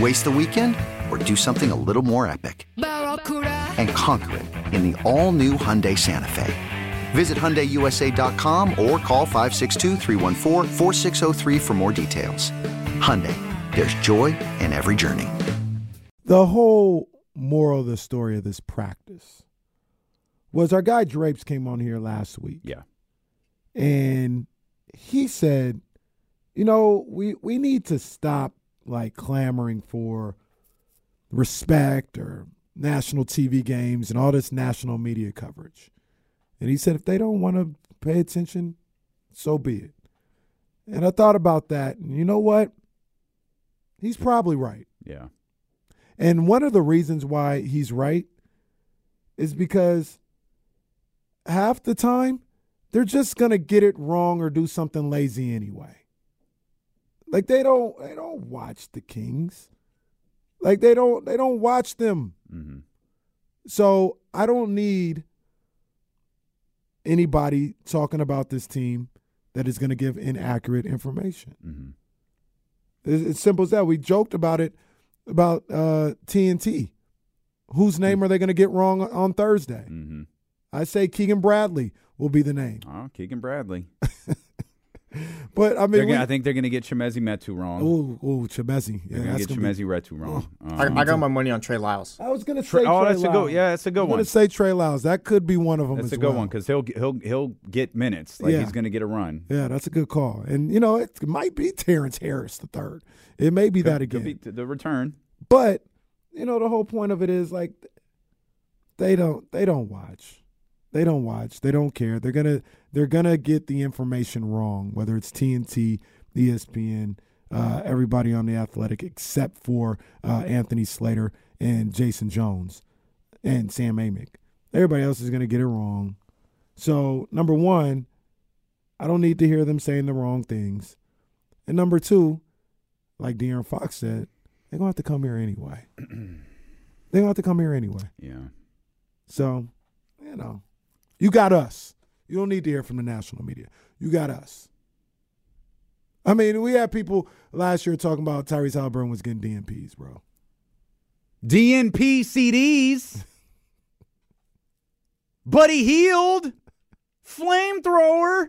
Waste the weekend or do something a little more epic? And conquer it in the all new Hyundai Santa Fe. Visit HyundaiUSA.com or call 562 for more details. Hyundai, there's joy in every journey. The whole moral of the story of this practice was our guy Drapes came on here last week. Yeah. And he said, you know, we, we need to stop like clamoring for respect or national TV games and all this national media coverage. And he said, if they don't want to pay attention, so be it. And I thought about that. And you know what? He's probably right. Yeah. And one of the reasons why he's right is because half the time they're just going to get it wrong or do something lazy anyway. Like they don't they don't watch the Kings. Like they don't they don't watch them. Mm-hmm. So I don't need anybody talking about this team that is going to give inaccurate information. Mm-hmm. It's, it's simple as that. We joked about it about uh, TNT. Whose name are they going to get wrong on Thursday? Mm-hmm. I say Keegan Bradley will be the name. Oh, Keegan Bradley. But I mean, Gonna, I think they're going to get Chimezie Metu wrong. Ooh, ooh, Chimezi. they're Yeah, going to get gonna Chimezie Metu wrong. I, Um, I got my money on Trey Lyles. I was gonna say. Trey- oh, Trey that's a good. Yeah, that's a good I'm one. gonna say Trey Lyles. That could be one of them. That's as a good well. one because he'll he'll he'll get minutes. Like Yeah. he's going to get a run. Yeah, that's a good call. And you know, it might be Terrence Harris the third. It may be that Could- could again. be the return. But you know, the whole point of it is like they don't they don't watch. They don't watch. They don't care. They're gonna they're gonna get the information wrong, whether it's TNT, ESPN, uh, everybody on the Athletic, except for uh, Anthony Slater and Jason Jones and Sam Amick. Everybody else is gonna get it wrong. So number one, I don't need to hear them saying the wrong things. And number two, like De'Aaron Fox said, they're gonna have to come here anyway. they're gonna have to come here anyway. Yeah. So, you know, you got us. You don't need to hear from the national media. You got us. I mean, we had people last year talking about Tyrese Halliburton was getting DNPs, bro. DNP CDs. Buddy Hield. Flamethrower.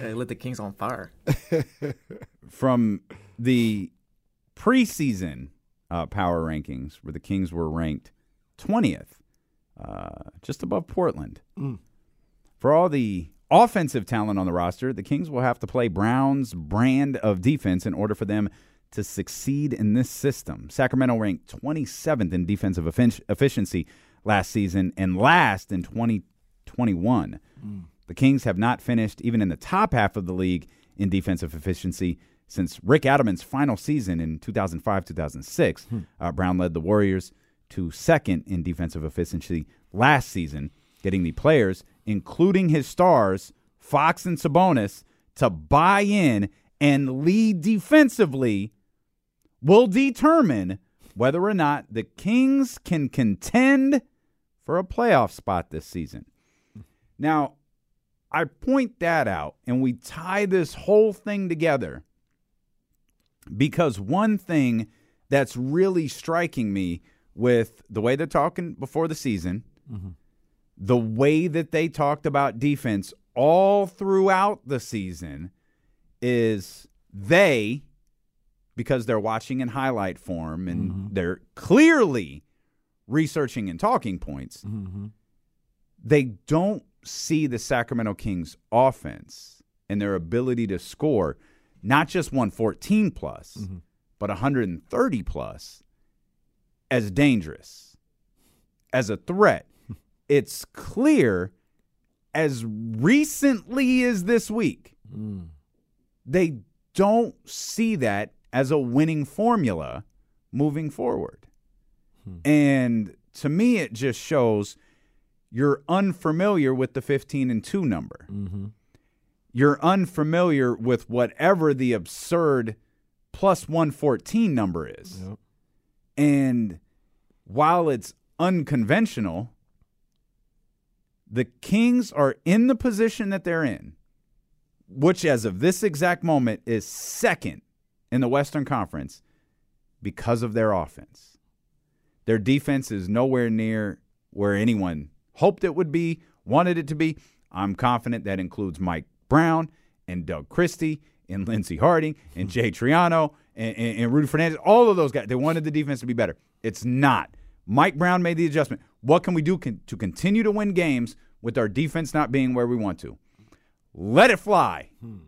They lit the Kings on fire. From the preseason uh, power rankings, where the Kings were ranked 20th, uh, just above Portland. Mm. For all the offensive talent on the roster, the Kings will have to play Brown's brand of defense in order for them to succeed in this system. Sacramento ranked 27th in defensive effic- efficiency last season and last in 2021. The Kings have not finished even in the top half of the league in defensive efficiency since Rick Adelman's final season in 2005 2006. Uh, Brown led the Warriors to second in defensive efficiency last season, getting the players, including his stars, Fox and Sabonis, to buy in and lead defensively will determine whether or not the Kings can contend for a playoff spot this season. Now, I point that out and we tie this whole thing together because one thing that's really striking me with the way they're talking before the season, mm-hmm. the way that they talked about defense all throughout the season is they, because they're watching in highlight form and mm-hmm. they're clearly researching and talking points, mm-hmm. they don't see the Sacramento Kings offense and their ability to score not just 114 plus, but 130 plus as dangerous, as a threat. It's clear as recently as this week, mm. they don't see that as a winning formula moving forward. Hmm. And to me, it just shows you're unfamiliar with the 15 and 2 number. Mm-hmm. You're unfamiliar with whatever the absurd plus 114 number is. And while it's unconventional, the Kings are in the position that they're in, which as of this exact moment is second in the Western Conference because of their offense. Their defense is nowhere near where anyone hoped it would be, wanted it to be. I'm confident that includes Mike Brown and Doug Christie and Lindsey Harding and Jay Triano and, and, and Rudy Fernandez. All of those guys, they wanted the defense to be better. It's not. Mike Brown made the adjustment. What can we do con- to continue to win games with our defense not being where we want to? Let it fly. Hmm.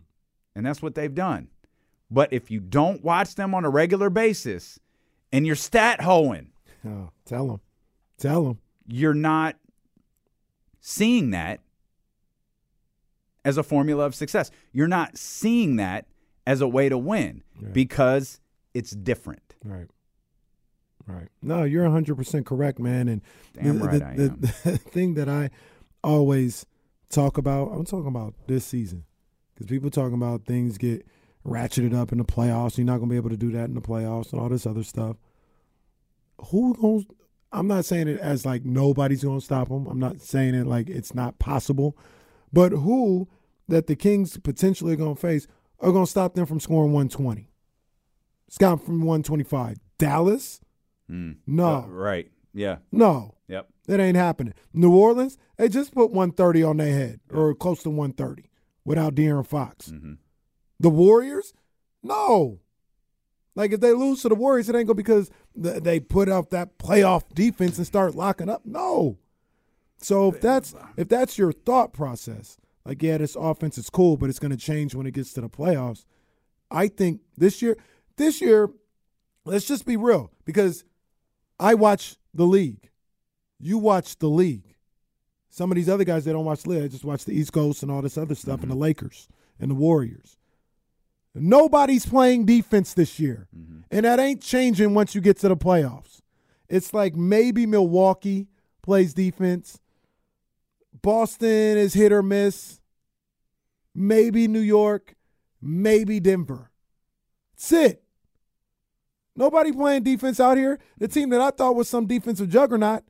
And that's what they've done. But if you don't watch them on a regular basis and you're stat hoeing, Oh, tell them. Tell them. you're not seeing that as a formula of success. You're not seeing that as a way to win because it's different. Right. Right. No, you're 100% correct, man. And Damn the, right the, I the, am. the thing that I always talk about, I'm talking about this season. Because people talking about things get ratcheted up in the playoffs. You're not going to be able to do that in the playoffs and all this other stuff. Who to, I'm not saying it as like nobody's going to stop them. I'm not saying it like it's not possible. But who that the Kings potentially are going to face are going to stop them from scoring 120? Stop from 125. Dallas? No. Uh, right. Yeah. No, Yep. that ain't happening. New Orleans, they just put 130 on their head or close to 130 without De'Aaron Fox. Mm-hmm. The Warriors, no. Like if they lose to the Warriors, it ain't go because they put out that playoff defense and start locking up. No. So if that's if that's your thought process, like yeah, this offense is cool, but it's going to change when it gets to the playoffs. I think this year, this year, let's just be real because I watch the league. You watch the league. Some of these other guys, they don't watch the league. They just watch the East Coast and all this other stuff and the mm-hmm. Lakers and the Warriors. Nobody's playing defense this year. Mm-hmm. And that ain't changing once you get to the playoffs. It's like maybe Milwaukee plays defense. Boston is hit or miss. Maybe New York. Maybe Denver. That's it. Nobody playing defense out here. The team that I thought was some defensive juggernaut,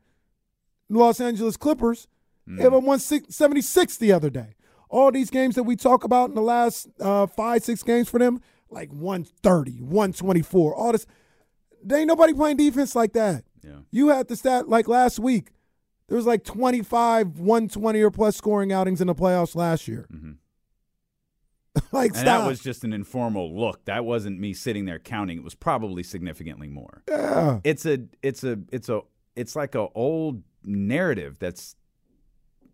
Los Angeles Clippers, they won 176 the other day. All these games that we talk about in the last uh, five, six games for them, like 130, 124, all this. There ain't nobody playing defense like that. Yeah. You had the stat like last week. There was like 25, 120 or plus scoring outings in the playoffs last year. Mm-hmm. like, And stop. that was just an informal look. That wasn't me sitting there counting. It was probably significantly more. yeah. It's a it's a it's a it's like a old narrative that's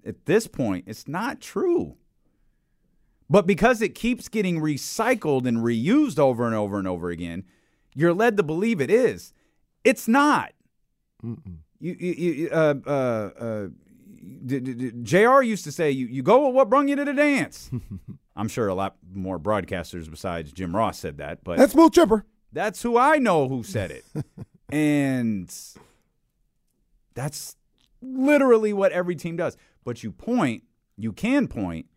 at this point it's not true. But because it keeps getting recycled and reused over and over and over again, you're led to believe it is. It's not. You, you, you uh, uh, uh, d- d- d- Jr. used to say, "You you go with what brung you to the dance." I'm sure a lot more broadcasters besides Jim Ross said that, but That's Will Chipper. that's who I know who said it. and that's literally what every team does. But you point, you can point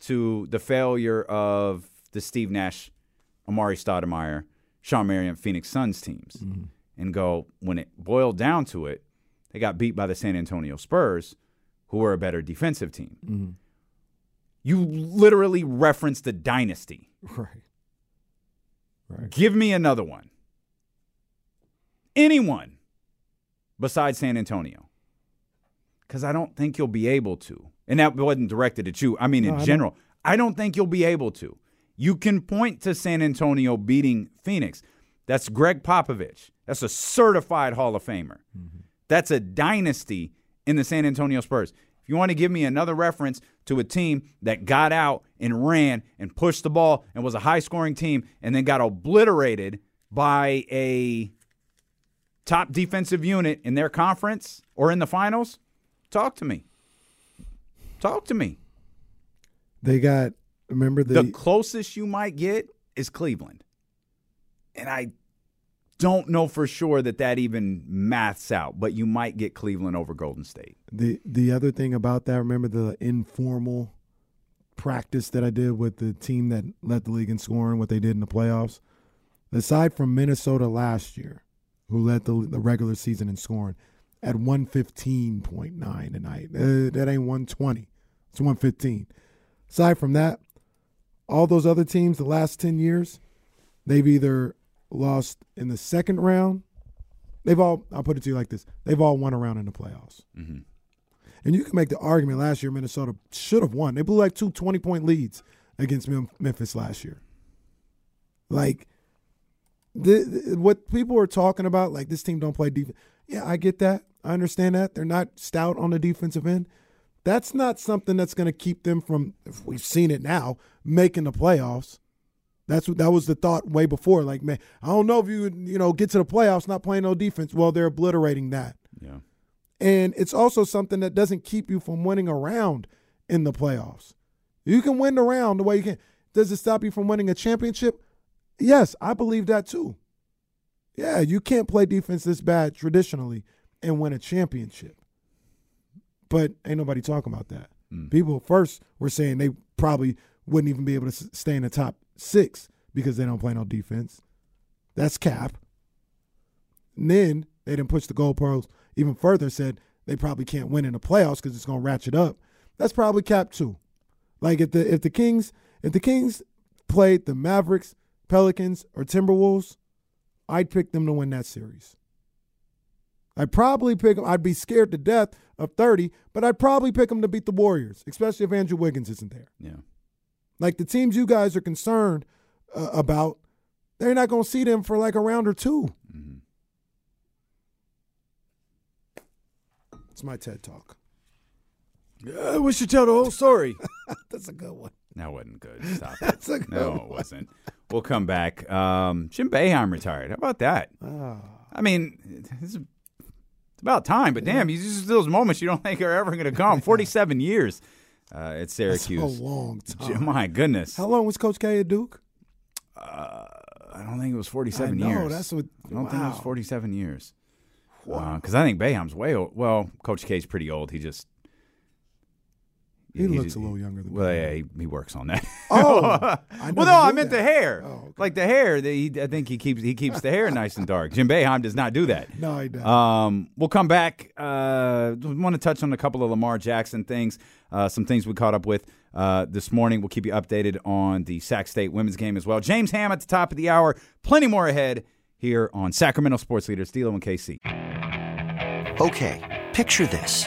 to the failure of the Steve Nash, Amar'e Stoudemire, Shawn Marion Phoenix Suns teams and go, when it boiled down to it, they got beat by the San Antonio Spurs, who were a better defensive team. Mm-hmm. You literally referenced a dynasty. Right. Right. Give me another one. Anyone besides San Antonio. Because I don't think you'll be able to. And that wasn't directed at you. I mean, No, in I don't- general, I don't think you'll be able to. You can point to San Antonio beating Phoenix. That's Gregg Popovich. That's a certified Hall of Famer. Mm-hmm. That's a dynasty in the San Antonio Spurs. If you want to give me another reference to a team that got out and ran and pushed the ball and was a high scoring team and then got obliterated by a top defensive unit in their conference or in the finals, talk to me. Talk to me. They got remember the, The closest you might get is Cleveland. And I don't know for sure that that even maths out, but you might get Cleveland over Golden State. the the other thing about that. Remember the informal practice that I did with the team that led the league in scoring. What they did in the playoffs. Aside from Minnesota last year, who led the, the regular season in scoring at one fifteen point nine tonight. Uh, that ain't one twenty. It's one fifteen. Aside from that, all those other teams the last 10 years, they've either lost in the second round. They've all, I'll put it to you like this they've all won a round in the playoffs. Mhm. And you can make the argument last year Minnesota should have won. They blew like two 20 point leads against Mem- Memphis last year. Like, the, the- what people are talking about, like this team don't play defense. Yeah, I get that. I understand that. They're not stout on the defensive end. That's not something that's going to keep them from, if we've seen it now, making the playoffs. That's what that was the thought way before. Like, man, I don't know if you you know, get to the playoffs not playing no defense. Well, they're obliterating that. Yeah. And it's also something that doesn't keep you from winning a round in the playoffs. You can win the round the way you can. Does it stop you from winning a championship? Yes, I believe that too. Yeah, you can't play defense this bad traditionally and win a championship. But ain't nobody talking about that. Mm. People first were saying they probably wouldn't even be able to stay in the top six because they don't play no defense. That's cap. And then they didn't push the goalpost even further. Said they probably can't win in the playoffs because it's to ratchet up. That's probably cap too. Like if the if the Kings if the Kings played the Mavericks, Pelicans, or Timberwolves, I'd pick them to win that series. I'd probably pick them. I'd be scared to death of 30, but I'd probably pick them to beat the Warriors, especially if Andrew Wiggins isn't there. Yeah. Like the teams you guys are concerned uh, about, they're not going to see them for like a round or 2 It's my TED talk. I wish you tell the whole story. That's a good one. that wasn't good. Stop it. That's a good No, one. it wasn't. We'll come back. Um, Jim Boeheim retired. How about that? Ah. I mean, it's, it's about time, but damn, you just those moments you don't think are ever going to come. Forty-seven years uh, at That's Syracuse. a long time. My goodness, How long was Coach K at Duke? I don't think it was forty-seven I know, years. that's what- I don't think it was forty-seven years. Wow. Because I think Boeheim's way old. Well, Coach K's pretty old. He just He looks a little younger than Well, yeah, he, he works on that. Oh, I well, no, I meant that. the hair. Oh, okay. Like the hair. The, he, I think he keeps he keeps the hair nice and dark. Jim Boeheim does not do that. No, he doesn't. Um, we'll come back. Uh, want to touch on a couple of Lamar Jackson things, uh, some things we caught up with uh, this morning. We'll keep you updated on the Sac State women's game as well. James Ham at the top of the hour. Plenty more ahead here on Sacramento Sports Leader Stilo and KC. Okay, picture this.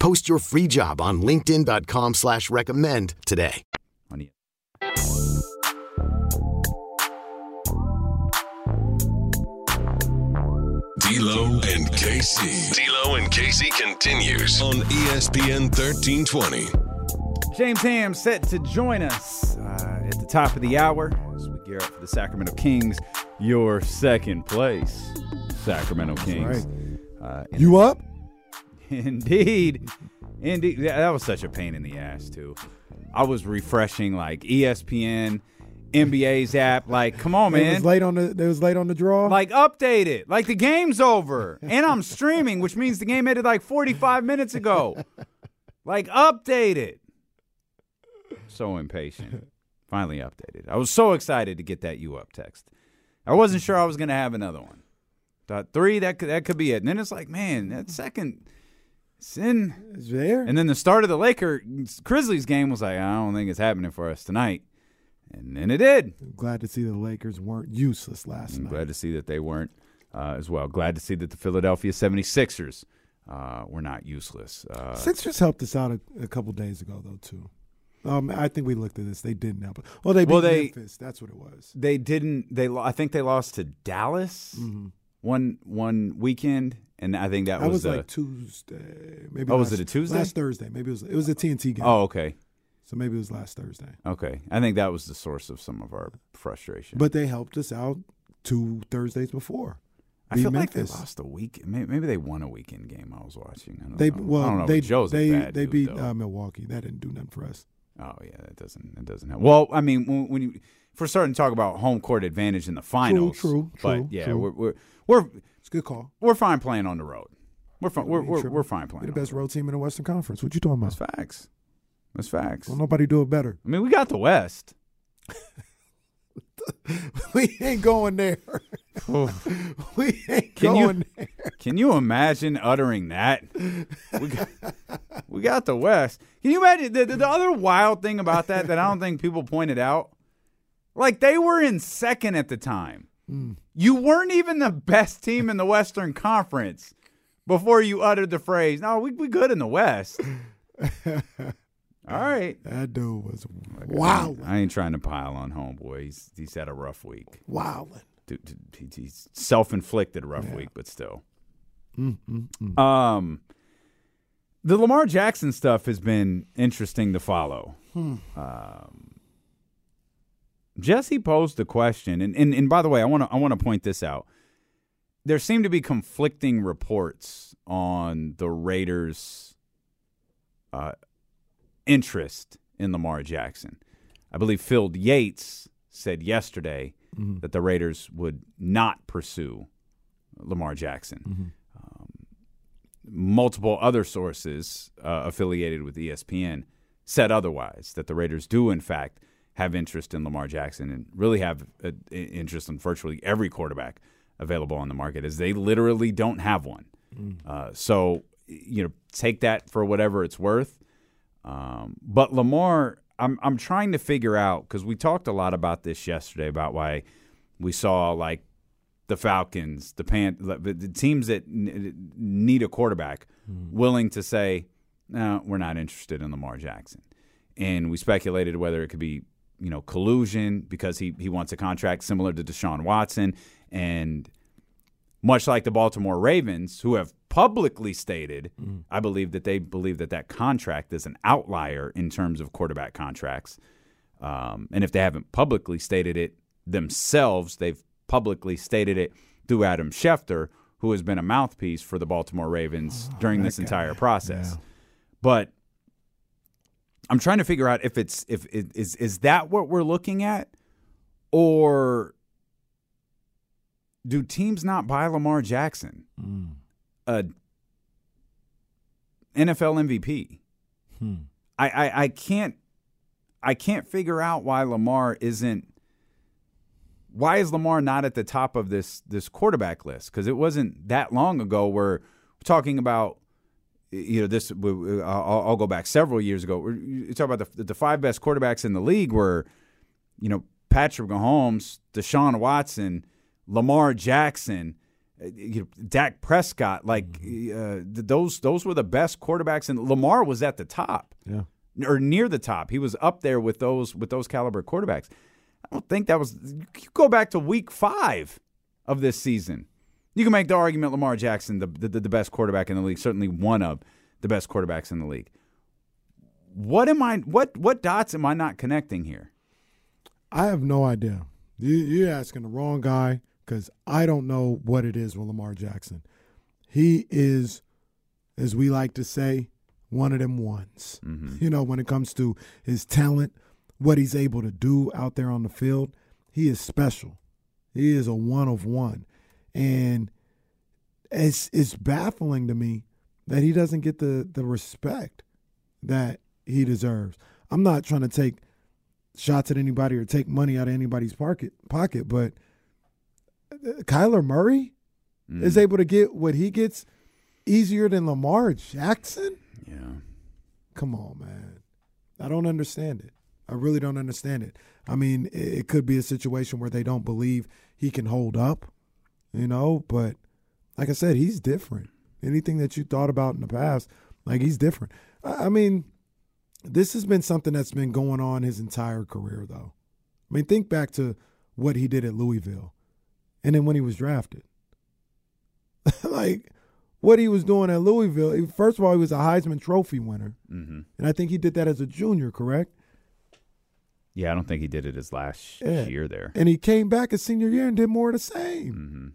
Post your free job on linkedin.com slash recommend today. On. D'Lo and KC. D'Lo and KC continues on ESPN 1320. James Ham set to join us uh, at the top of the hour as we gear up for the Sacramento Kings, your second place, Sacramento Kings. Uh, in- You up? Indeed. Indeed. Yeah, that was such a pain in the ass, too. I was refreshing like ESPN, NBA's app. Like, come on, man. was late on the. They was late on the draw. Like, update it. Like, the game's over. And I'm streaming, which means the game ended like 45 minutes ago. Like, update it. So impatient. Finally updated. I was so excited to get that you up text. I wasn't sure I was going to have another one. Thought three, that could, that could be it. And then it's like, man, that second, it's in. It's there. And then the start of the Laker Grizzlies game was like, I don't think it's happening for us tonight. And then it did. Glad to see the Lakers weren't useless last I'm night. glad to see that they weren't uh, as well. Glad to see that the Philadelphia 76ers uh, were not useless. Uh, Sixers helped us out a, a couple days ago, though, too. Um, I think we looked at this. They didn't help. Well, they beat Well, they- Memphis. That's what it was. they didn't. They I think they lost to Dallas one one weekend, and I think that, was, the, like Tuesday. Maybe. Oh, was it a Tuesday? Last Thursday. Maybe it was. It was a TNT game. Oh, okay, so maybe it was last Thursday. okay. I think that was the source of some of our frustration. But they helped us out two Thursdays before. I feel like they lost a week. Maybe, they won a weekend game. I was watching. I don't They know. well, I don't know. they Joe's a they bad they dude, beat uh, Milwaukee. That didn't do nothing for us. Oh yeah, that doesn't that doesn't help. Well, I mean, when, when you if we're starting to talk about home court advantage in the finals, true, true, but true, yeah, true. we're we're we're It's a good call. we're fine playing on the road. We're fine. We're We we're, we're fine We're playing. the on the best road. road team in the Western Conference. What you talking about? That's facts. That's facts. Well, nobody do it better. I mean, we got the West. we ain't going there. we ain't Can you- going there. Can you imagine uttering that? We got, we got the West. Can you imagine the, the, the other wild thing about that that I don't think people pointed out? Like they were in second at the time. Hmm. You weren't even the best team in the Western Conference before you uttered the phrase, "No, we we good in the West." All right. That dude was wow, I ain't trying to pile on homeboy. He's he's had a rough week. Dude, dude, he's self-inflicted rough week, but still. Um, the Lamar Jackson stuff has been interesting to follow. Um, Jesse posed a question, and, and and by the way, I want to I want to point this out. There seem to be conflicting reports on the Raiders' uh, interest in Lamar Jackson. I believe Phil Yates said yesterday that the Raiders would not pursue Lamar Jackson. Um, multiple other sources uh, affiliated with ESPN said otherwise, that the Raiders do, in fact, have interest in Lamar Jackson and really have uh, i- interest in virtually every quarterback available on the market, as they literally don't have one. Uh, so, you know, take that for whatever it's worth. Um, but Lamar, I'm I'm trying to figure out because we talked a lot about this yesterday about why we saw like the Falcons, the Pan, the the teams that n- need a quarterback, willing to say, no, we're not interested in Lamar Jackson, and we speculated whether it could be you know collusion because he he wants a contract similar to Deshaun Watson, and much like the Baltimore Ravens, who have publicly stated, I believe that they believe that that contract is an outlier in terms of quarterback contracts. Um, and if they haven't publicly stated it, themselves. They've publicly stated it through Adam Schefter, who has been a mouthpiece for the Baltimore Ravens during this entire process. Yeah. But I'm trying to figure out if it's if it, is is that what we're looking at, or do teams not buy Lamar Jackson, hmm. a NFL MVP? Hmm. I, I I can't I can't figure out why Lamar isn't. Why is Lamar not at the top of this this quarterback list? Because it wasn't that long ago where we're talking about you know this I'll, I'll go back several years ago you talk about the, the five best quarterbacks in the league were you know patrick mahomes deshaun watson lamar jackson uh, you know, dak prescott like uh, those those were the best quarterbacks and lamar was at the top Yeah. or near the top he was up there with those with those caliber quarterbacks i don't think that was you go back to week five of this season you can make the argument Lamar Jackson, the, the the best quarterback in the league, certainly one of the best quarterbacks in the league. What am I? What what dots am I not connecting here? I have no idea. You, you're asking the wrong guy because I don't know what it is with Lamar Jackson. He is, as we like to say, one of them ones. Mm-hmm. You know, when it comes to his talent, what he's able to do out there on the field, he is special. He is a one of one. And it's it's baffling to me that he doesn't get the the respect that he deserves. I'm not trying to take shots at anybody or take money out of anybody's pocket pocket, but Kyler Murray is mm. able to get what he gets easier than Lamar Jackson. Yeah, Come on, man. I don't understand it. I really don't understand it. I mean, it, it could be a situation where they don't believe he can hold up, you know, but like I said, he's different. Anything that you thought about in the past, like he's different. I, I mean, this has been something that's been going on his entire career, though. I mean, think back to what he did at Louisville and then when he was drafted. like, what he was doing at Louisville, he- first of all, he was a Heisman Trophy winner. hmm And I think he did that as a junior, correct? yeah. I don't think he did it his last Yeah. year there. And he came back his senior year and did more of the same. hmm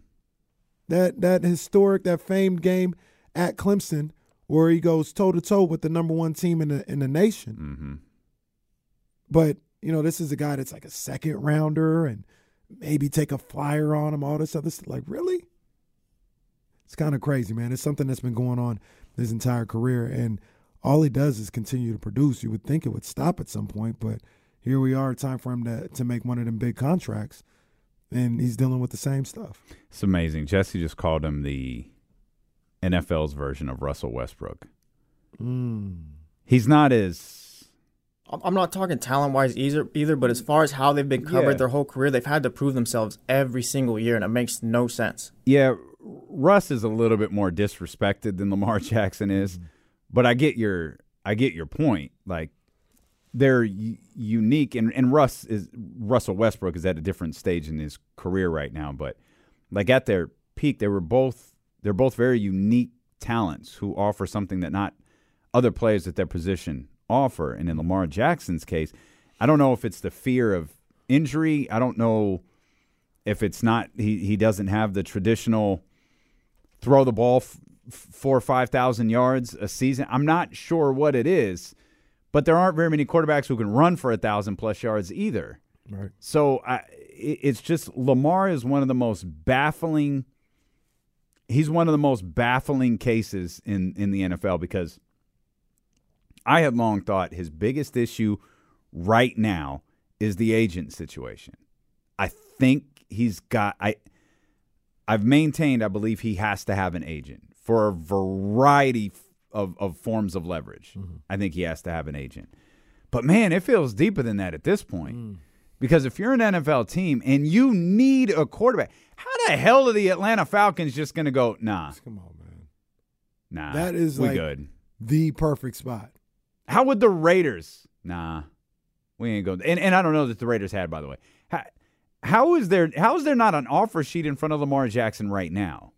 That that historic, that famed game at Clemson where he goes toe to toe with the number one team in the in the nation. hmm But you know, this is a guy that's like a second rounder and maybe take a flyer on him, all this other stuff. Like, really? It's kind of crazy, man. It's something that's been going on his entire career, and all he does is continue to produce. You would think it would stop at some point, but here we are. Time for him to to make one of them big contracts, and he's dealing with the same stuff. It's amazing. Jesse just called him the NFL's version of Russell Westbrook. Mm. He's not as I'm I'm not talking talent wise either, either, but as far as how they've been covered Yeah. their whole career, they've had to prove themselves every single year, and it makes no sense. Yeah, Russ is a little bit more disrespected than Lamar Jackson is, mm-hmm. but I get your I get your point. Like they're u- unique, and and Russ is Russell Westbrook is at a different stage in his career right now. But like at their peak, they were both they're both very unique talents who offer something that not other players at their position offer. And in Lamar Jackson's case, I don't know if it's the fear of injury. I don't know if it's not he he doesn't have the traditional throw the ball f- four or five thousand yards a season. I'm not sure what it is, but there aren't very many quarterbacks who can run for a thousand plus yards either. Right. So I, it's just Lamar is one of the most baffling. He's one of the most baffling cases in in the NFL because I had long thought his biggest issue right now is the agent situation. I think he's got I I've maintained I believe he has to have an agent for a variety of, of forms of leverage. Mm-hmm. I think he has to have an agent. But man, it feels deeper than that at this point. Mm. Because if you're an NFL team and you need a quarterback, how the hell are the Atlanta Falcons just going to go, nah, Come on, man. nah, That is we like- good. The perfect spot. How would the Raiders? Nah, we ain't going. And and I don't know that the Raiders had, by the way. How, how is there? How is there not an offer sheet in front of Lamar Jackson right now?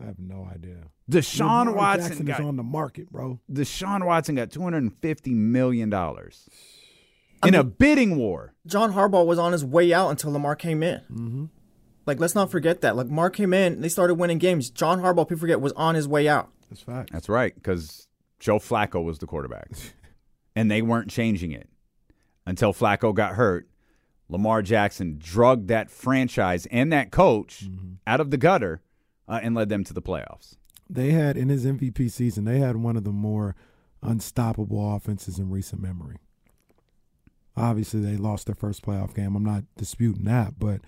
I have no idea. Deshaun Lamar Watson Jackson got is on the market, bro. Deshaun Watson got two hundred and fifty million dollars. in a bidding war. John Harbaugh was on his way out until Lamar came in. Mm-hmm. Like, let's not forget that. Like, Lamar came in, they started winning games. John Harbaugh, people forget, was on his way out. That's fact. That's right, because Joe Flacco was the quarterback, and they weren't changing it until Flacco got hurt. Lamar Jackson drugged that franchise and that coach Mm-hmm. out of the gutter uh, and led them to the playoffs. They had in his MVP season, they had one of the more unstoppable offenses in recent memory. Obviously, they lost their first playoff game. I'm not disputing that, but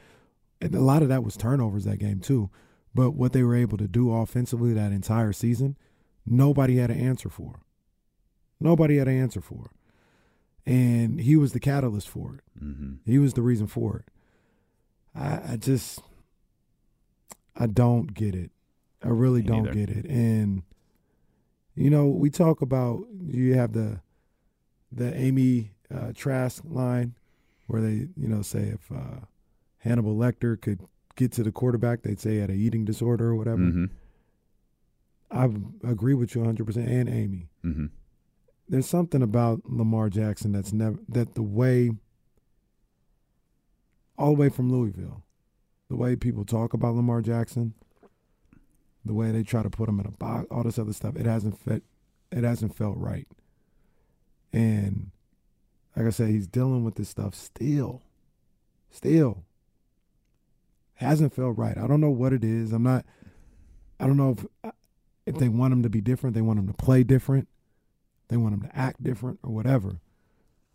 a lot of that was turnovers that game too. But what they were able to do offensively that entire season, nobody had an answer for. Nobody had an answer for. And he was the catalyst for it. Mm-hmm. He was the reason for it. I, I just, I don't get it. I really Me don't neither. get it. And you know, we talk about you have the the Amy uh, Trask line where they, you know, say if uh, Hannibal Lecter could get to the quarterback, they'd say he had an eating disorder or whatever. Mm-hmm. I agree with you 100%. And Amy, Mm-hmm. there's something about Lamar Jackson that's never that the way all the way from Louisville, the way people talk about Lamar Jackson, the way they try to put him in a box, all this other stuff, it hasn't fit, it hasn't felt right. And like I said, he's dealing with this stuff still, still hasn't felt right. I don't know what it is. I'm not. I don't know if if they want him to be different, they want him to play different, they want him to act different or whatever.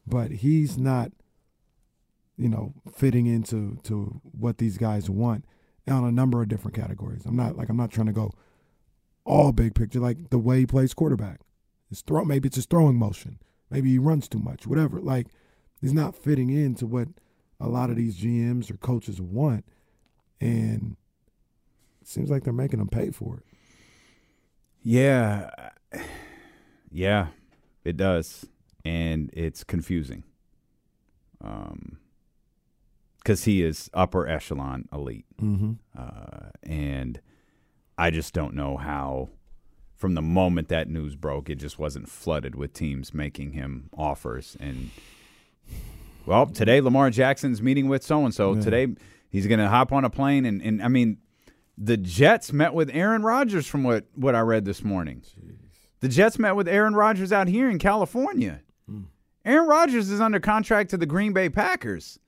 But he's not, you know, fitting into to what these guys want on a number of different categories. I'm not like I'm not trying to go all big picture like the way he plays quarterback. His throw maybe it's his throwing motion. Maybe he runs too much, whatever. Like he's not fitting into what a lot of these GMs or coaches want. And it seems like they're making him pay for it. Yeah. Yeah, it does. And it's confusing. Um, because he is upper echelon elite. Mm-hmm. Uh, and I just don't know how, from the moment that news broke, it just wasn't flooded with teams making him offers. And, well, today Lamar Jackson's meeting with so and so. Today he's going to hop on a plane. And, and, I mean, the Jets met with Aaron Rodgers from what, what I read this morning. The Jets met with Aaron Rodgers out here in California. Hmm. Aaron Rodgers is under contract to the Green Bay Packers.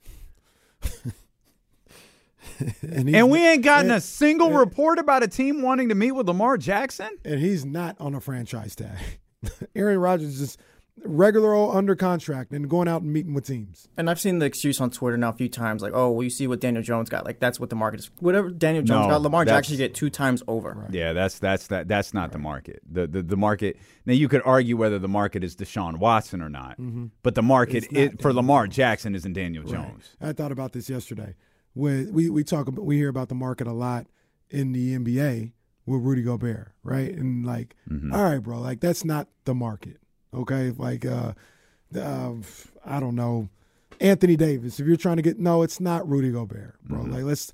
and, And we ain't gotten and- a single and- report about a team wanting to meet with Lamar Jackson. and he's not on a franchise tag. Aaron Rodgers is regular old under contract and going out and meeting with teams. And I've seen the excuse on Twitter now a few times, like, "Oh, well, you see what Daniel Jones got? Like, that's what the market is. Whatever Daniel Jones No, got, Lamar Jackson get two times over." Yeah, that's that's that that's not the market. The, the the market. Now you could argue whether the market is Deshaun Watson or not, but the market Mm-hmm. It's not it, for Lamar Jackson isn't Daniel Right. Jones. I thought about this yesterday. When we we talk about we hear about the market a lot in the NBA with Rudy Gobert, right? And like, all right, bro, like that's not the market. Okay, like uh, uh I don't know, Anthony Davis. If you're trying to get no, it's not Rudy Gobert, bro. Like let's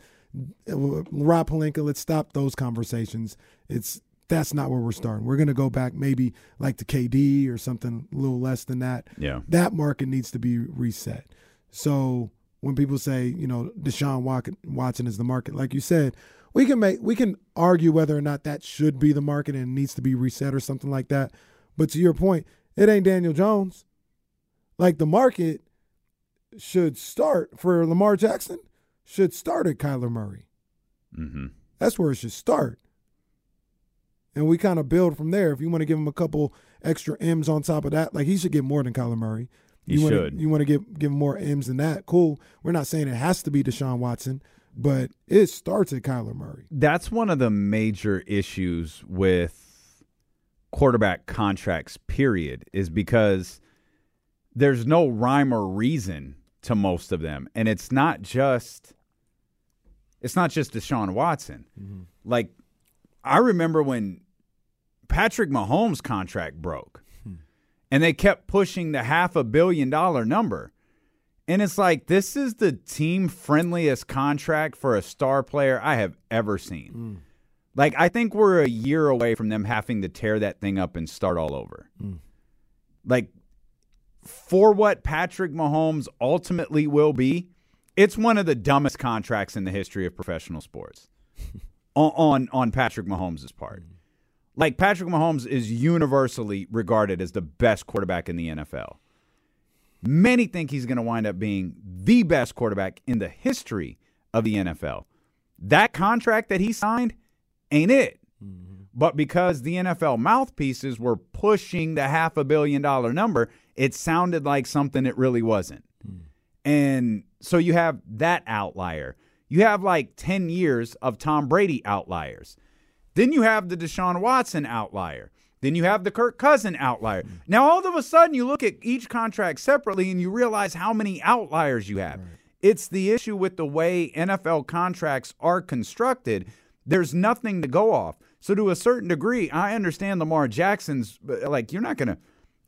Rob Pelinka. Let's stop those conversations. It's that's not where we're starting. We're gonna go back maybe like to KD or something a little less than that Yeah. that market needs to be reset. So when people say, you know, Deshaun Watson is the market, like you said, we can make we can argue whether or not that should be the market and needs to be reset or something like that. But to your point, it ain't Daniel Jones. Like the market should start for Lamar Jackson should start at Kyler Murray. hmm That's where it should start. And we kind of build from there. If you want to give him a couple extra M's on top of that, like he should get more than Kyler Murray. He you wanna, should. You want to give give him more M's than that? Cool. We're not saying it has to be Deshaun Watson, but it starts at Kyler Murray. That's one of the major issues with quarterback contracts. Period, is because there's no rhyme or reason to most of them, and it's not just it's not just Deshaun Watson. Mm-hmm. Like I remember when Patrick Mahomes' contract broke, hmm. and they kept pushing the half a billion dollar number. And it's like this is the team friendliest contract for a star player I have ever seen. Hmm. Like I think we're a year away from them having to tear that thing up and start all over. Mm. Like for what Patrick Mahomes ultimately will be, it's one of the dumbest contracts in the history of professional sports. on, on on Patrick Mahomes' part. Mm. Like Patrick Mahomes is universally regarded as the best quarterback in the NFL. Many think he's going to wind up being the best quarterback in the history of the NFL. That contract that he signed ain't it. Mm-hmm. But because the NFL mouthpieces were pushing the half a billion dollar number, it sounded like something it really wasn't. Hmm. And so you have that outlier. You have like 10 years of Tom Brady outliers. Then you have the Deshaun Watson outlier. Then you have the Kirk Cousins outlier. Hmm. Now, all of a sudden, you look at each contract separately and you realize how many outliers you have. It's the issue with the way NFL contracts are constructed. There's nothing to go off. So, to a certain degree, I understand Lamar Jackson's uh, like, you're not going to,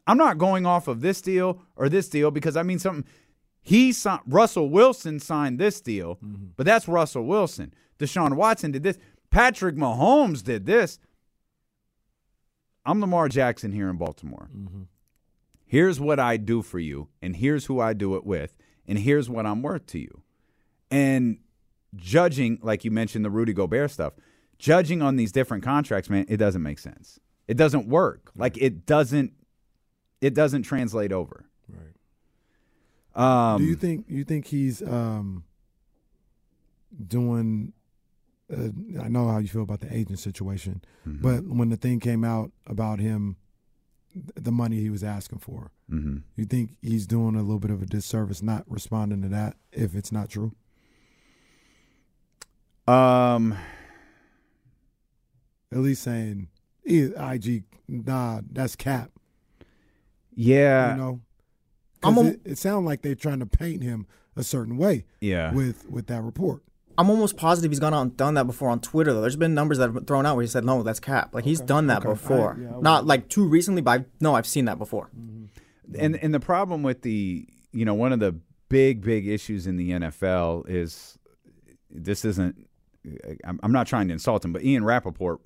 I'm not going off of this deal or this deal because I mean something. He signed, Russell Wilson signed this deal, mm-hmm. but that's Russell Wilson. Deshaun Watson did this. Patrick Mahomes did this. I'm Lamar Jackson here in Baltimore. Mm-hmm. Here's what I do for you, and here's who I do it with, and here's what I'm worth to you. And judging, like you mentioned, the Rudy Gobert stuff, judging on these different contracts, man, it doesn't make sense. It doesn't work. Like it doesn't. It doesn't translate over. Right. Um, Do you think you think he's um, doing? Uh, I know how you feel about the agent situation, Mm-hmm. but when the thing came out about him, the money he was asking for, Mhm. you think he's doing a little bit of a disservice not responding to that if it's not true? Um, At least saying, "Eh, "IG, nah, that's cap." yeah, you know, I'm 'Cause a- it, it sounded like they're trying to paint him a certain way yeah. with with that report. I'm almost positive he's gone out and done that before on Twitter. Though there's been numbers that have been thrown out where he said, "No, that's cap." Like he's done that Okay. before. I- yeah, I Not like too recently, but I no, I've seen that before. and and the problem with the you know one of the big big issues in the NFL is this isn't I'm, I'm not trying to insult him, but Ian Rapoport,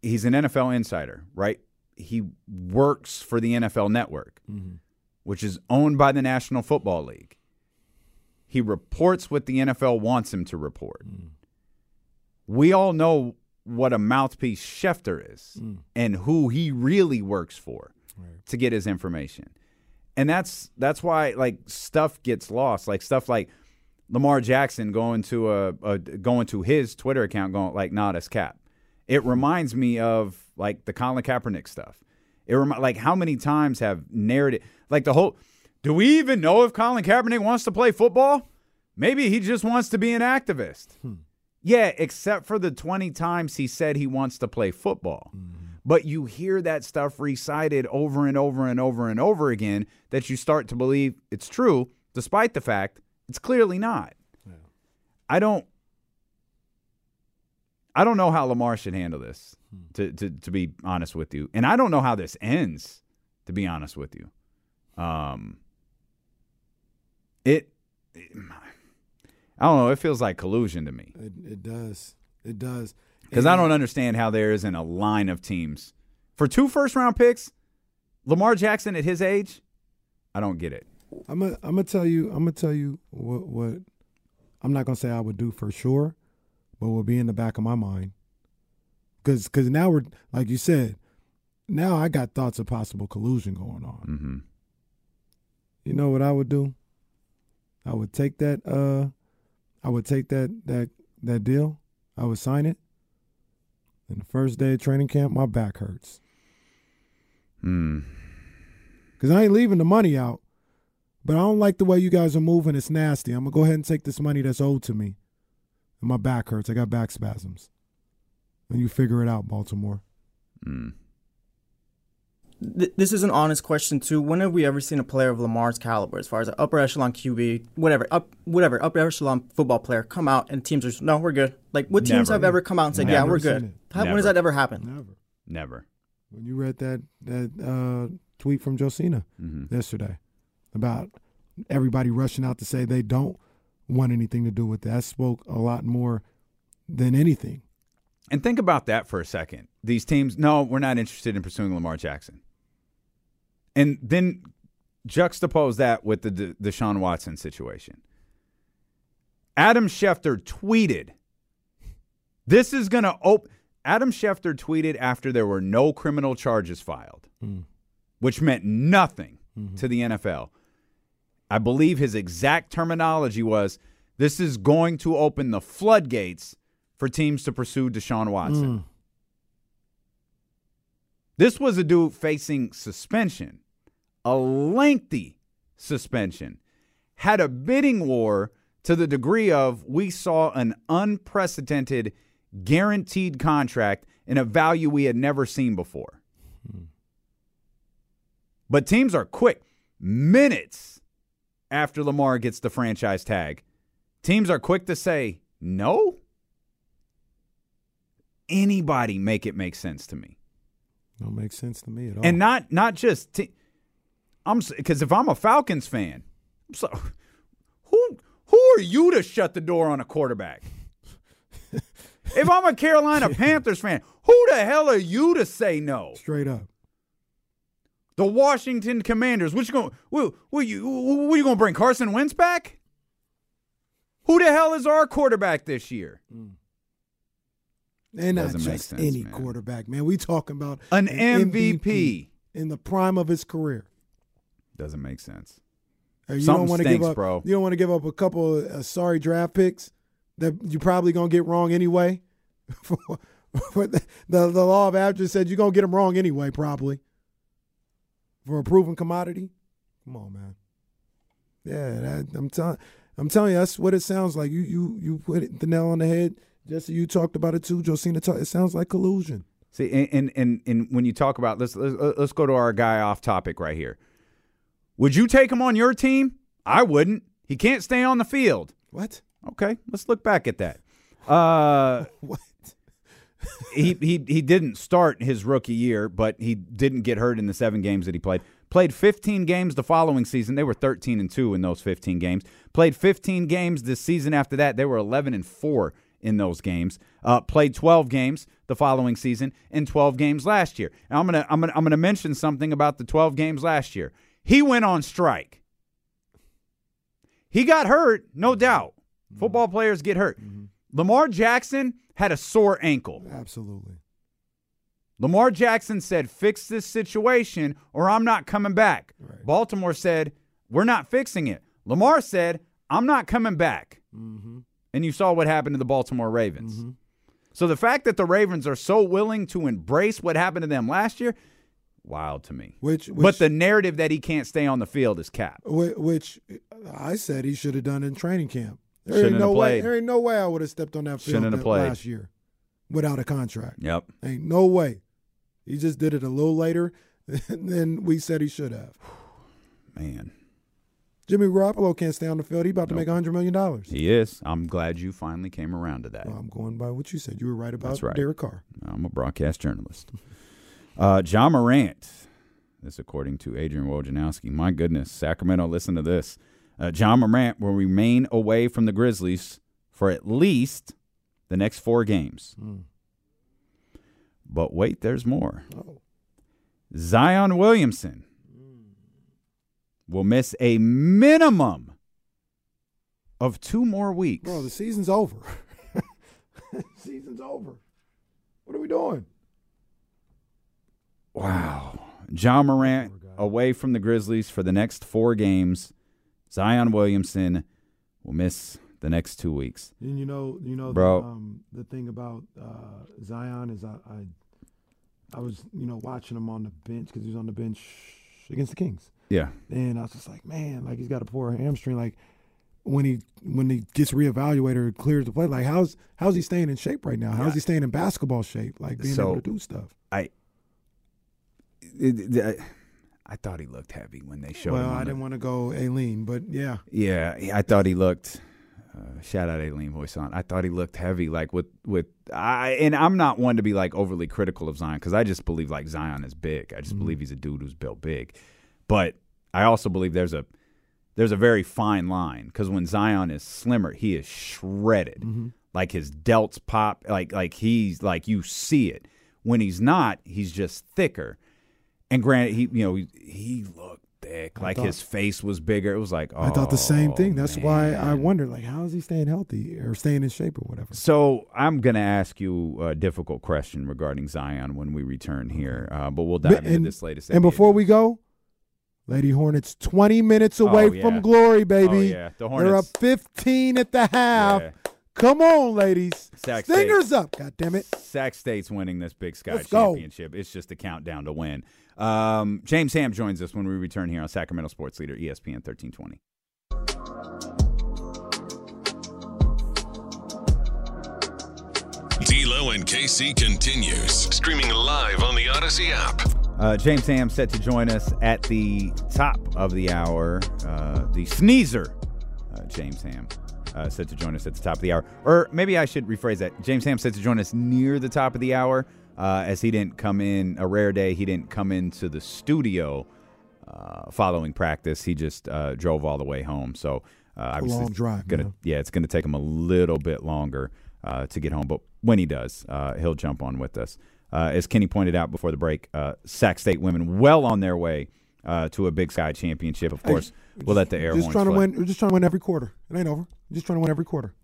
he's an NFL insider, right? He works for the NFL Network, mm-hmm. which is owned by the National Football League. He reports what the NFL wants him to report. Mm. We all know what a mouthpiece Schefter is mm. and who he really works for to get his information. And that's that's why like stuff gets lost. Like stuff like Lamar Jackson going to a, a going to his Twitter account going like not as cap. It reminds me of like the Colin Kaepernick stuff. It remi- like how many times have narrated like the whole do we even know if Colin Kaepernick wants to play football? Maybe he just wants to be an activist. Hmm. Yeah, except for the 20 times he said he wants to play football. Mm-hmm. But you hear that stuff recited over and over and over and over again that you start to believe it's true, despite the fact it's clearly not. I don't I don't know how Lamar should handle this, to, to to be honest with you. And I don't know how this ends, to be honest with you. Um it, it I don't know, it feels like collusion to me. It, it does. It does. Because I don't understand how there isn't a line of teams for two first round picks. Lamar Jackson at his age, I don't get it. I'm gonna I'm gonna tell you I'm gonna tell you what what I'm not gonna say I would do for sure, but will be in the back of my mind. Cause cause now we're like you said, now I got thoughts of possible collusion going on. Mm-hmm. You know what I would do? I would take that uh I would take that that that deal. I would sign it. And the first day of training camp, my back hurts. Hmm. Cause I ain't leaving the money out. But I don't like the way you guys are moving. It's nasty. I'm gonna go ahead and take this money that's owed to me. And my back hurts. I got back spasms. And you figure it out, Baltimore. Mm. Th- this is an honest question too. When have we ever seen a player of Lamar's caliber, as far as an upper echelon QB, whatever, up, whatever, upper echelon football player, come out and teams are just, no, we're good. Like what teams Never. have ever come out and said, Never yeah, we're good? How, when Never. has that ever happened? Never. Never. When you read that that uh, tweet from Josina Mm-hmm. yesterday about everybody rushing out to say they don't want anything to do with that, spoke a lot more than anything. And think about that for a second. These teams, no, we're not interested in pursuing Lamar Jackson. And then juxtapose that with the De- Deshaun Watson situation. Adam Schefter tweeted, "This is going to open." Adam Schefter tweeted after there were no criminal charges filed, mm. which meant nothing mm-hmm. to the NFL. I believe his exact terminology was, "This is going to open the floodgates for teams to pursue Deshaun Watson." Mm. This was a dude facing suspension, a lengthy suspension, had a bidding war to the degree of we saw an unprecedented guaranteed contract in a value we had never seen before. Hmm. But teams are quick. Minutes after Lamar gets the franchise tag, teams are quick to say, no. Anybody make it make sense to me. Don't make sense to me at all. And not not just te- I'm because if I'm a Falcons fan, I'm so who who are you to shut the door on a quarterback? if I'm a Carolina Panthers fan, who the hell are you to say no? straight up. The Washington Commanders, what you going? What, what you what you going to bring Carson Wentz back? Who the hell is our quarterback this year? And not just sense, any man. quarterback, man. We talking about An MVP. in the prime of his career. Doesn't make sense. You Something don't want to give up, bro. You don't want to give up a couple of uh, sorry draft picks that you're probably gonna get wrong anyway. for, for the, the the law of averages said you're gonna get them wrong anyway, probably. For a proven commodity, come on, man. Yeah, that, I'm telling I'm telling you, that's what it sounds like. You you you put it, the nail on the head. Jesse, you talked about it too. Josina, talk, it sounds like collusion. See, and, and and and when you talk about let's let's, let's go to our guy off topic right here. Would you take him on your team? I wouldn't. He can't stay on the field. What? Okay, let's look back at that. Uh, What? He he he didn't start his rookie year, but he didn't get hurt in the seven games that he played. Played 15 games the following season. They were 13 and two in those 15 games. Played 15 games this season after that. They were 11 and four in those games. Uh, played 12 games the following season and 12 games last year. And I'm gonna I'm gonna I'm gonna mention something about the 12 games last year. He went on strike. He got hurt, no doubt. Football players get hurt. Lamar Jackson had a sore ankle. Absolutely. Lamar Jackson said, Fix this situation or I'm not coming back. Baltimore said, We're not fixing it. Lamar said, I'm not coming back. Mm-hmm. And you saw what happened to the Baltimore Ravens. Mm-hmm. So the fact that the Ravens are so willing to embrace what happened to them last year, wild to me. Which, which but the narrative that he can't stay on the field is cap. Which I said he should have done in training camp. There Shouldn't ain't no way. There ain't no way I would have stepped on that field that last year without a contract. Yep. Ain't no way. He just did it a little later than we said he should have. Man, Jimmy Garoppolo can't stay on the field. He about to make a hundred million dollars. he is. I'm glad you finally came around to that. Well, I'm going by what you said. You were right about That's right. Derek Carr. I'm a broadcast journalist. Uh, Ja Morant, this according to Adrian Wojnarowski. My goodness, Sacramento, listen to this. Uh, Ja Morant will remain away from the Grizzlies for at least the next four games. But wait, there's more. Zion Williamson will miss a minimum of two more weeks. Bro, the season's over. season's over. What are we doing? Wow. Ja Morant away from the Grizzlies for the next four games. Zion Williamson will miss the next two weeks. And you know, you know, Bro. The, um, the thing about uh, Zion is I, I, I was, you know, watching him on the bench because he was on the bench against the Kings, Yeah. and I was just like, man, like he's got a poor hamstring. Like when he when he gets reevaluated or clears the play, like how's how's he staying in shape right now? How's he staying in basketball shape? Like being So- able to do stuff. I, it- it- I thought he looked heavy when they showed well, him. on I didn't want to go Aileen, but yeah, Yeah, I thought he looked. Uh, shout out Aileen voice on. I thought he looked heavy, like with with. I and I'm not one to be like overly critical of Zion because I just believe like Zion is big. I just believe he's a dude who's built big, but I also believe there's a there's a very fine line because when Zion is slimmer, he is shredded. Like his delts pop, like like he's like you see it. When he's not, he's just thicker. And granted, he you know he, he looked thick, I like thought- his face was bigger. It was like, oh, I thought the same thing. That's why I man. wondered, like, how is he staying healthy or staying in shape or whatever? So I'm going to ask you a difficult question regarding Zion when we return here, uh, but we'll dive But- into and, this latest. and NBA before we news. go, Lady Hornets 20 minutes away Oh, yeah. from glory, baby. Oh, yeah. The They're up Hornets- 15 at the half. Yeah. Come on, ladies. Sac Stingers up, God damn it. Sac State's winning this Big Sky Let's go. championship. It's just a countdown to win. Um, James Ham joins us when we return here on Sacramento Sports Leader ESPN 1320. D'Lo and KC continues. Streaming live on the Odyssey app. Uh, James Ham set to join us at the top of the hour. Uh, the sneezer, uh, James Ham, uh, set to join us at the top of the hour. Or maybe I should rephrase that. James Ham said to join us near the top of the hour, uh, as he didn't come in a rare day. He didn't come into the studio uh, following practice. He just uh, drove all the way home. So uh, obviously, long drive, Gonna, man. yeah, it's going to take him a little bit longer uh, to get home. But when he does, uh, he'll jump on with us. Uh, as Kenny pointed out before the break, uh, Sac State women well on their way uh, to a Big Sky championship. Of course, we'll let the air Just horns trying to win. We're just trying to win every quarter. It ain't over. Just trying to win every quarter.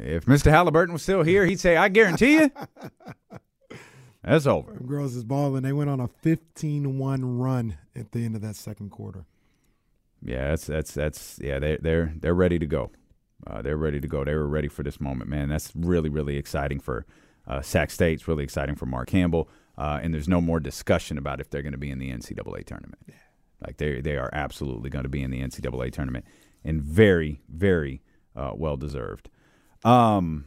If Mr. Halliburton was still here, he'd say, "I guarantee you, that's over." Girls is balling. They went on a 15-1 run at the end of that second quarter. Yeah, that's that's that's yeah. They they're they're ready to go. Uh, they're ready to go. They were ready for this moment, man. That's really really exciting for uh, Sac State. It's really exciting for Mark Campbell. Uh, and there's no more discussion about if they're going to be in the NCAA tournament. Like they they are absolutely going to be in the NCAA tournament, and very very uh, well deserved. Um,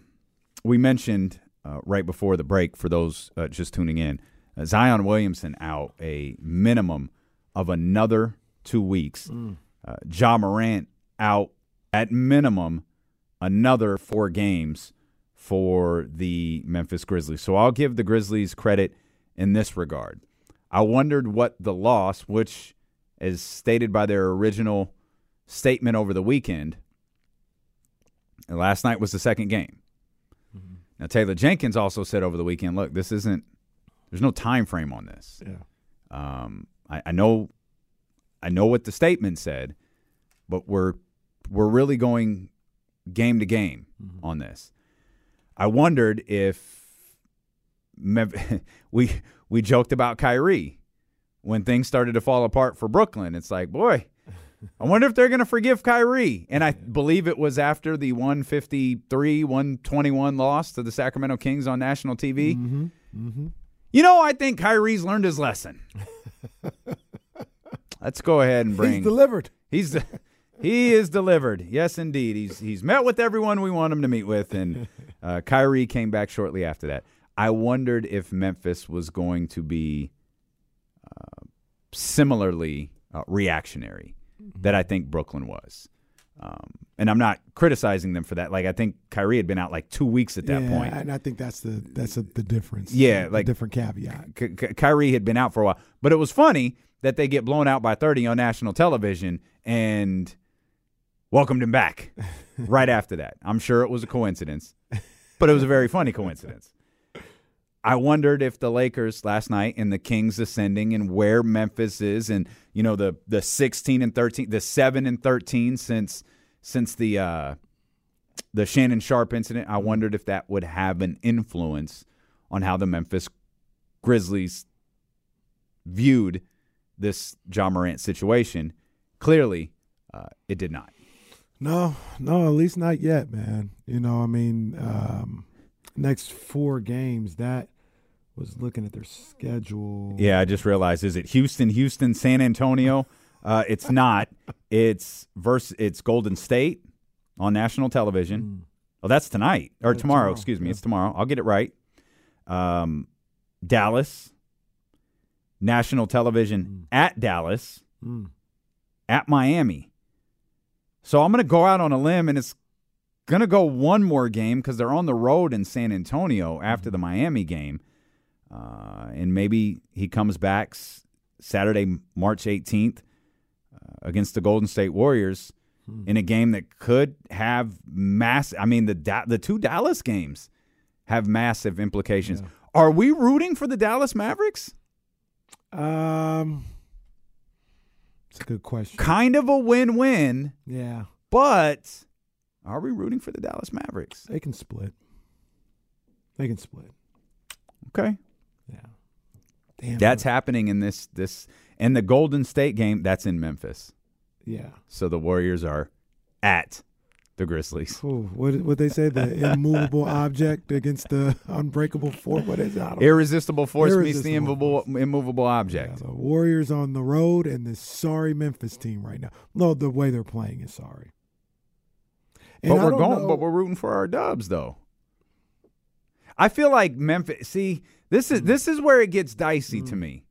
we mentioned uh, right before the break for those uh, just tuning in, uh, Zion Williamson out a minimum of another two weeks. Uh, Ja Morant out at minimum another four games for the Memphis Grizzlies. So I'll give the Grizzlies credit in this regard. I wondered what the loss, which is stated by their original statement over the weekend, and last night was the second game. Now Taylor Jenkins also said over the weekend, "Look, this isn't. There's no time frame on this. Yeah. Um, I, I know, I know what the statement said, but we're we're really going game to game on this. I wondered if we we joked about Kyrie when things started to fall apart for Brooklyn. It's like, boy, I wonder if they're going to forgive Kyrie. And I believe it was after the 153 121 loss to the Sacramento Kings on national TV. Mm-hmm. You know, I think Kyrie's learned his lesson. Let's go ahead and bring. He's delivered. He's he is delivered. Yes, indeed. He's he's met with everyone we want him to meet with, and uh, Kyrie came back shortly after that. I wondered if Memphis was going to be uh, similarly uh, reactionary that I think Brooklyn was. Um, and I'm not criticizing them for that. Like I think Kyrie had been out like two weeks at that yeah, point. and I think that's the that's a, the difference. Yeah, like- different caveat. Ky- Ky- Kyrie had been out for a while, but it was funny that they get blown out by 30 on national television and welcomed him back right after that. I'm sure it was a coincidence, but it was a very funny coincidence. I wondered if the Lakers last night and the Kings ascending and where Memphis is and you know the the 16 and 13 the 7 and 13 since since the uh the Shannon Sharpe incident I wondered if that would have an influence on how the Memphis Grizzlies viewed this Ja Morant situation. Clearly, uh, it did not. No, no, at least not yet, man. You know, I mean, um, next four games. That was looking at their schedule. Yeah, I just realized is it Houston, Houston, San Antonio? Uh, it's not. It's verse. It's Golden State on national television. Oh, that's tonight or tomorrow. tomorrow, Excuse me, yeah. it's tomorrow. I'll get it right. Um, Dallas, national television at Dallas, Mm. at Miami. So I'm going to go out on a limb, and it's going to go one more game because they're on the road in San Antonio after the Miami game. Uh, and maybe he comes back s- Saturday, March 18th uh, against the Golden State Warriors in a game that could have mass. I mean, the Da- the two Dallas games have massive implications. Are we rooting for the Dallas Mavericks? Um, It's a good question. Kind of a win-win, Yeah, but are we rooting for the Dallas Mavericks? they can split. They can split. Okay. Yeah. Damn. That's happening in this this and the Golden State game, that's in Memphis. yeah. So the Warriors are at the Grizzlies. Ooh, what what they say? The immovable object against the unbreakable force. What is that? Irresistible force meets the Irresistible immovable, immovable Yeah, object. the Warriors on the road and this sorry Memphis team right now. No, the way they're playing is sorry. And but I we're going know- but we're rooting for our dubs though. I feel like Memphis see, this is this is where it gets dicey Mm. to me.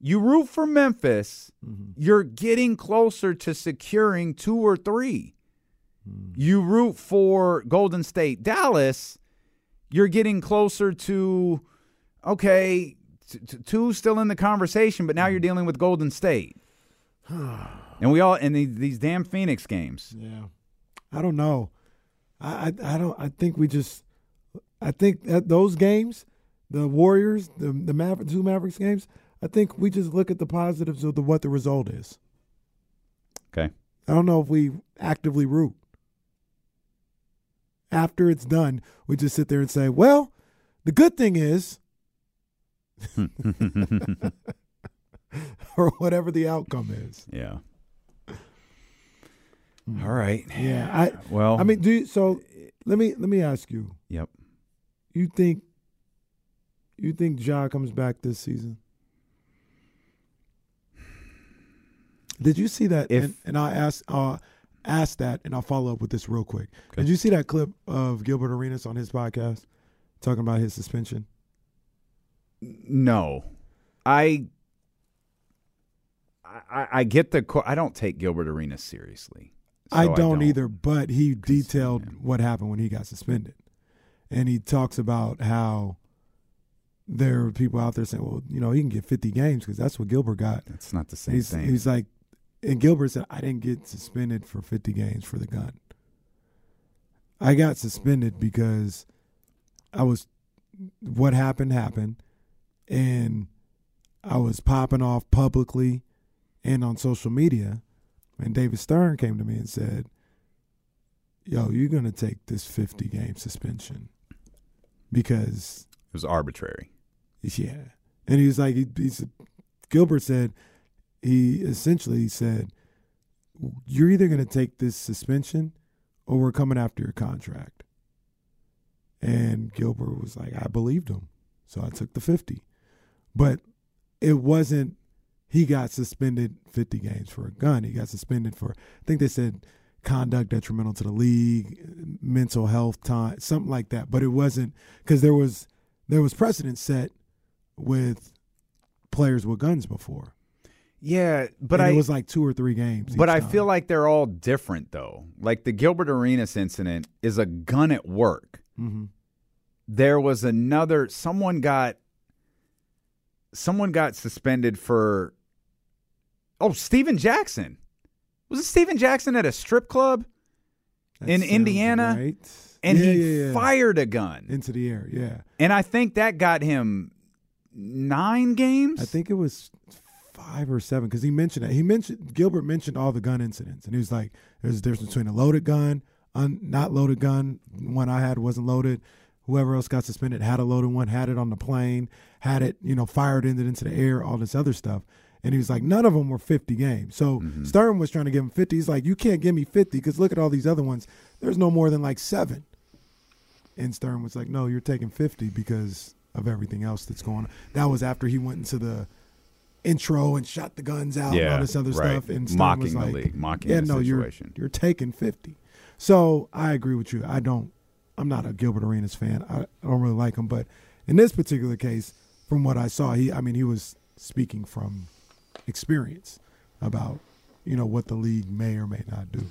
You root for Memphis, Mm-hmm. you're getting closer to securing two or three. Mm. You root for Golden State, Dallas, you're getting closer to okay, t- t- two still in the conversation, but now you're dealing with Golden State. and we all and these, these damn Phoenix games. Yeah, I don't know. I, I I don't. I think we just. I think that those games, the Warriors, the the Maver- two Mavericks games. I think we just look at the positives of the what the result is. Okay. I don't know if we actively root. After it's done, we just sit there and say, "Well, the good thing is," or whatever the outcome is. Yeah. Hmm. All right. Yeah, I. Well, I mean, do you, so. Eh, let me let me ask you. yep. You think you think Ja comes back this season? Did you see that? If- and, and I ask uh ask that, and I'll follow up with this real quick. Okay. Did you see that clip of Gilbert Arenas on his podcast talking about his suspension? No, I, I, I get the. I don't take Gilbert Arenas seriously. I, So don't either, but he detailed man. what happened when he got suspended, and he talks about how there are people out there saying, "Well, you know, he can get 50 games because that's what Gilbert got." That's not the same He's, thing. he's like, and Gilbert said, I didn't get suspended for 50 games for the gun. I got suspended because I was, what happened happened, and I was popping off publicly and on social media. And David Stern came to me and said, Yo, you're going to take this 50 game suspension because it was arbitrary. Yeah. And he was like, he, he's, Gilbert said, he essentially said, you're either going to take this suspension or we're coming after your contract. And Gilbert was like, I believed him. So I took the 50. But it wasn't, he got suspended 50 games for a gun. He got suspended for, I think they said conduct detrimental to the league, mental health time, something like that. But it wasn't, because there was, there was precedent set with players with guns before. Yeah, but I it was like two or three games. But I time. feel like they're all different though. Like the Gilbert Arenas incident is a gun at work. Mhm. There was another someone got someone got suspended for Oh, Stephen Jackson. Was it Stephen Jackson at a strip club That in Indiana? right. and Yeah, he yeah, yeah. fired a gun. into the air. Yeah, and I think that got him 9 games. I think it was five or seven because he mentioned it. He mentioned Gilbert mentioned all the gun incidents, and he was like, "There's a difference between a loaded gun, un, not loaded gun. One I had wasn't loaded. Whoever else got suspended had a loaded one, had it on the plane, had it, you know, fired it into the air, all this other stuff." And he was like, none of them were 50 games. So mm-hmm. Stern was trying to give him 50. He's like, you can't give me 50 because look at all these other ones. There's no more than like seven. And Stern was like, no, you're taking 50 because of everything else that's going on. That was after he went into the intro and shot the guns out and Yeah, all this other right. stuff. And Stern Mocking was the league, mocking yeah, the no, situation. You're, you're taking 50. So I agree with you. I don't, I'm not a Gilbert Arenas fan. I, I don't really like him. But in this particular case, from what I saw, he, I mean, he was speaking from experience about, you know, what the league may or may not do.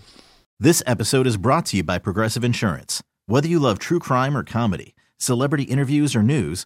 This episode is brought to you by Progressive Insurance. Whether you love true crime or comedy, celebrity interviews or news,